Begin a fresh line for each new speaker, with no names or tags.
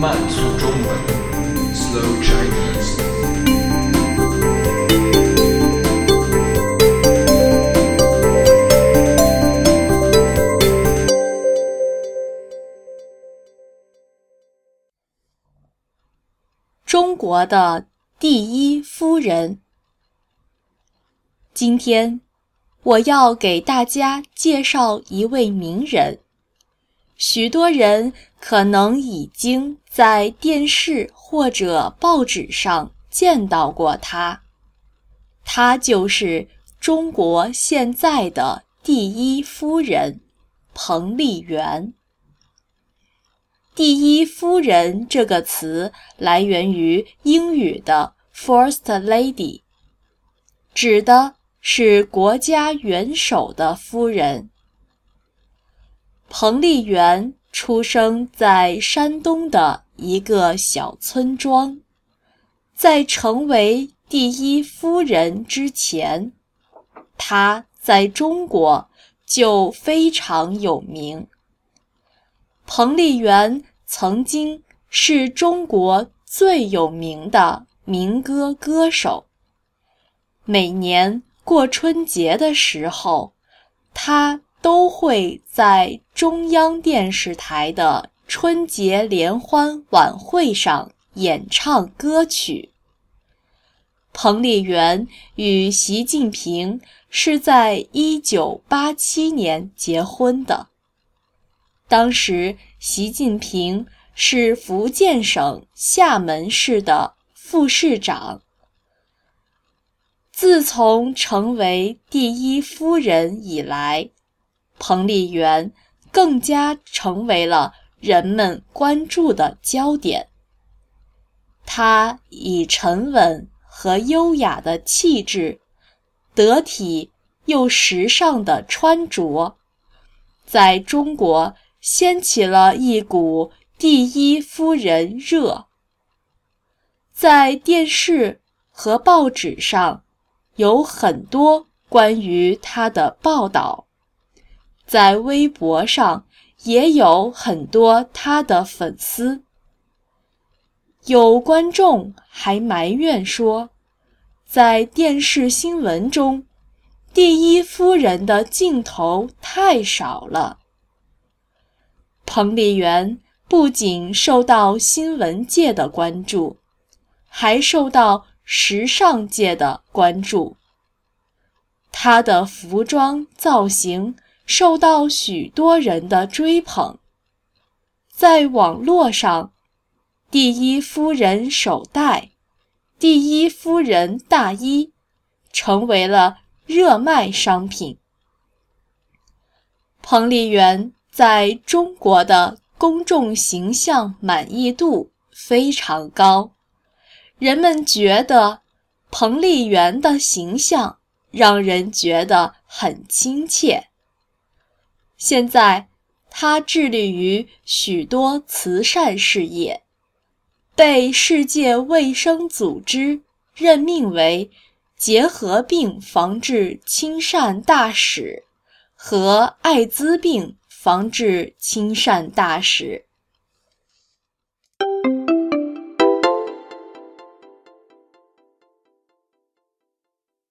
慢速中文，Slow Chinese。
中国的第一夫人。今天，我要给大家介绍一位名人。许多人可能已经在电视或者报纸上见到过他。他就是中国现在的第一夫人彭丽媛。第一夫人这个词来源于英语的 “First Lady”，指的是国家元首的夫人。彭丽媛出生在山东的一个小村庄，在成为第一夫人之前，她在中国就非常有名。彭丽媛曾经是中国最有名的民歌歌手。每年过春节的时候，他。都会在中央电视台的春节联欢晚会上演唱歌曲。彭丽媛与习近平是在一九八七年结婚的，当时习近平是福建省厦门市的副市长。自从成为第一夫人以来，彭丽媛更加成为了人们关注的焦点。她以沉稳和优雅的气质，得体又时尚的穿着，在中国掀起了一股第一夫人热。在电视和报纸上，有很多关于她的报道。在微博上也有很多他的粉丝。有观众还埋怨说，在电视新闻中，第一夫人的镜头太少了。彭丽媛不仅受到新闻界的关注，还受到时尚界的关注。她的服装造型。受到许多人的追捧，在网络上，“第一夫人手袋”“第一夫人大衣”成为了热卖商品。彭丽媛在中国的公众形象满意度非常高，人们觉得彭丽媛的形象让人觉得很亲切。现在，他致力于许多慈善事业，被世界卫生组织任命为结核病防治亲善大使和艾滋病防治亲善大使。